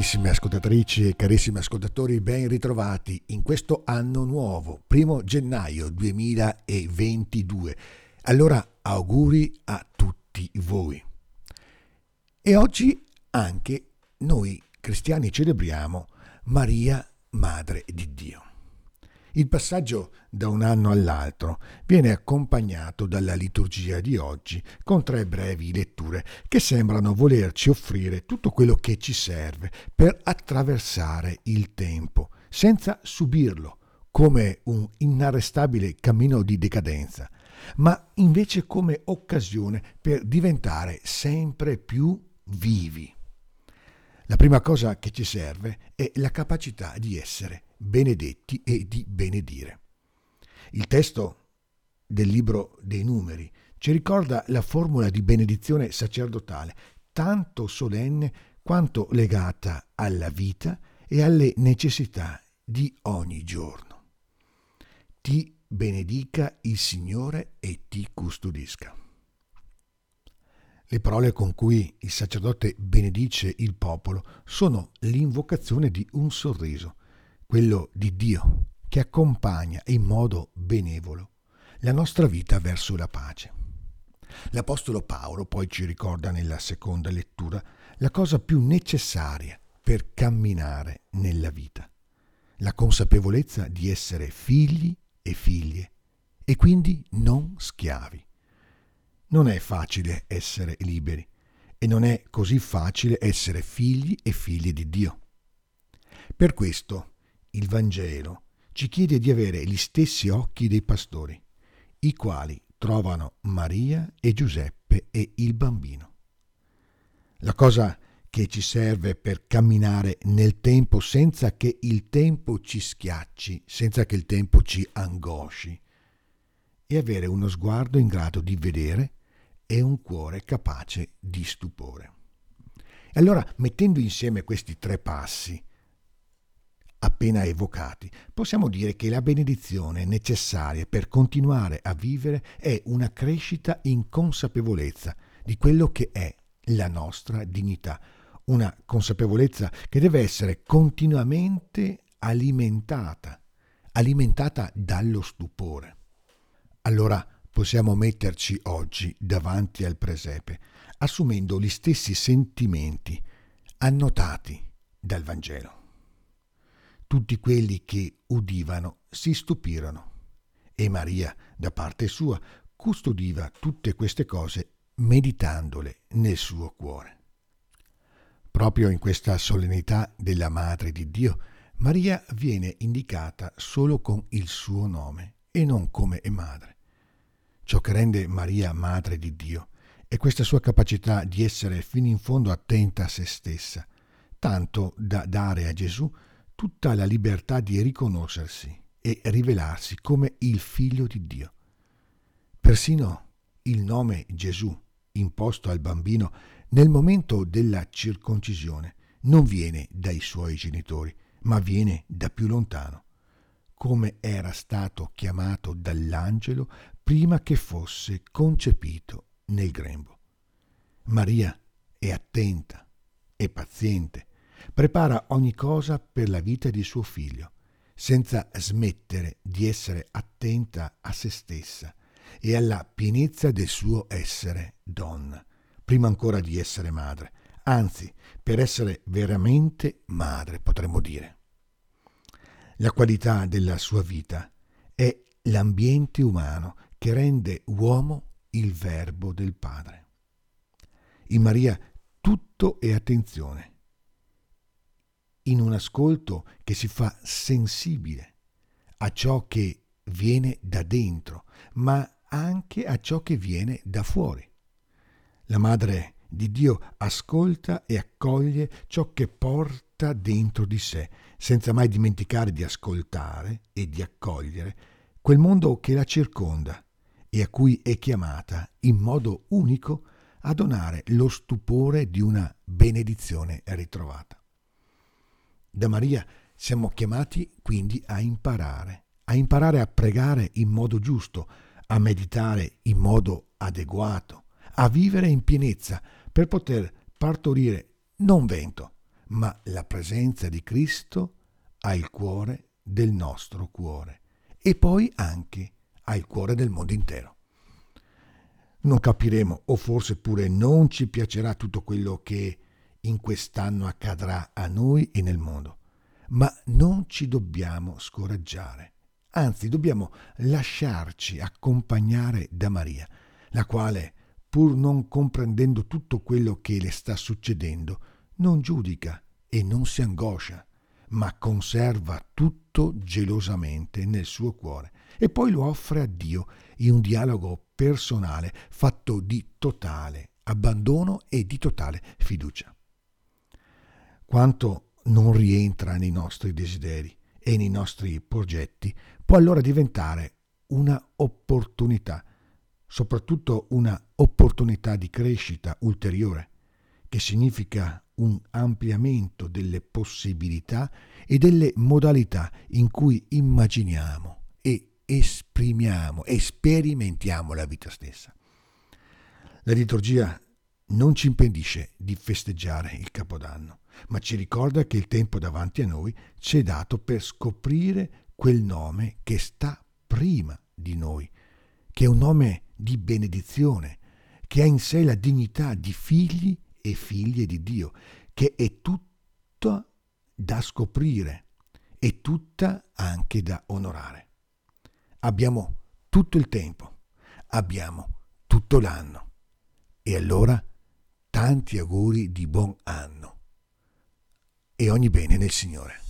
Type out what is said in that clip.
Carissime ascoltatrici e carissimi ascoltatori, ben ritrovati in questo anno nuovo, primo gennaio 2022. Allora auguri a tutti voi. E oggi anche noi cristiani celebriamo Maria, Madre di Dio. Il passaggio da un anno all'altro viene accompagnato dalla liturgia di oggi con tre brevi letture che sembrano volerci offrire tutto quello che ci serve per attraversare il tempo, senza subirlo come un inarrestabile cammino di decadenza, ma invece come occasione per diventare sempre più vivi. La prima cosa che ci serve è la capacità di essere benedetti e di benedire. Il testo del libro dei numeri ci ricorda la formula di benedizione sacerdotale, tanto solenne quanto legata alla vita e alle necessità di ogni giorno. Ti benedica il Signore e ti custodisca. Le parole con cui il sacerdote benedice il popolo sono l'invocazione di un sorriso, quello di Dio, che accompagna in modo benevolo la nostra vita verso la pace. L'Apostolo Paolo poi ci ricorda nella seconda lettura la cosa più necessaria per camminare nella vita, la consapevolezza di essere figli e figlie e quindi non schiavi. Non è facile essere liberi e non è così facile essere figli e figlie di Dio. Per questo il Vangelo ci chiede di avere gli stessi occhi dei pastori, i quali trovano Maria e Giuseppe e il bambino. La cosa che ci serve per camminare nel tempo senza che il tempo ci schiacci, senza che il tempo ci angosci, è avere uno sguardo in grado di vedere e un cuore capace di stupore. E allora, mettendo insieme questi tre passi, appena evocati, possiamo dire che la benedizione necessaria per continuare a vivere è una crescita in consapevolezza di quello che è la nostra dignità, una consapevolezza che deve essere continuamente alimentata, alimentata dallo stupore. Allora possiamo metterci oggi davanti al presepe, assumendo gli stessi sentimenti annotati dal Vangelo. Tutti quelli che udivano si stupirono e Maria, da parte sua, custodiva tutte queste cose meditandole nel suo cuore. Proprio in questa solennità della Madre di Dio, Maria viene indicata solo con il suo nome e non come madre. Ciò che rende Maria Madre di Dio è questa sua capacità di essere fino in fondo attenta a se stessa, tanto da dare a Gesù tutta la libertà di riconoscersi e rivelarsi come il figlio di Dio. Persino il nome Gesù imposto al bambino nel momento della circoncisione non viene dai suoi genitori, ma viene da più lontano, come era stato chiamato dall'angelo prima che fosse concepito nel grembo. Maria è attenta e paziente prepara ogni cosa per la vita di suo figlio, senza smettere di essere attenta a se stessa e alla pienezza del suo essere donna, prima ancora di essere madre, anzi per essere veramente madre, potremmo dire. La qualità della sua vita è l'ambiente umano che rende uomo il verbo del Padre. In Maria tutto è attenzione, in un ascolto che si fa sensibile a ciò che viene da dentro, ma anche a ciò che viene da fuori. La Madre di Dio ascolta e accoglie ciò che porta dentro di sé, senza mai dimenticare di ascoltare e di accogliere quel mondo che la circonda e a cui è chiamata in modo unico a donare lo stupore di una benedizione ritrovata. Da Maria siamo chiamati quindi a imparare, a imparare a pregare in modo giusto, a meditare in modo adeguato, a vivere in pienezza per poter partorire non vento, ma la presenza di Cristo ha il cuore del nostro cuore e poi anche ha il cuore del mondo intero. Non capiremo o forse pure non ci piacerà tutto quello che in quest'anno accadrà a noi e nel mondo, ma non ci dobbiamo scoraggiare, anzi dobbiamo lasciarci accompagnare da Maria, la quale, pur non comprendendo tutto quello che le sta succedendo, non giudica e non si angoscia, ma conserva tutto gelosamente nel suo cuore e poi lo offre a Dio in un dialogo personale fatto di totale abbandono e di totale fiducia. Quanto non rientra nei nostri desideri e nei nostri progetti può allora diventare una opportunità, soprattutto una opportunità di crescita ulteriore, che significa un ampliamento delle possibilità e delle modalità in cui immaginiamo e esprimiamo e sperimentiamo la vita stessa. La liturgia non ci impedisce di festeggiare il Capodanno, ma ci ricorda che il tempo davanti a noi ci è dato per scoprire quel nome che sta prima di noi, che è un nome di benedizione, che ha in sé la dignità di figli e figlie di Dio, che è tutta da scoprire e tutta anche da onorare. Abbiamo tutto il tempo, abbiamo tutto l'anno. E allora tanti auguri di buon anno e ogni bene nel Signore.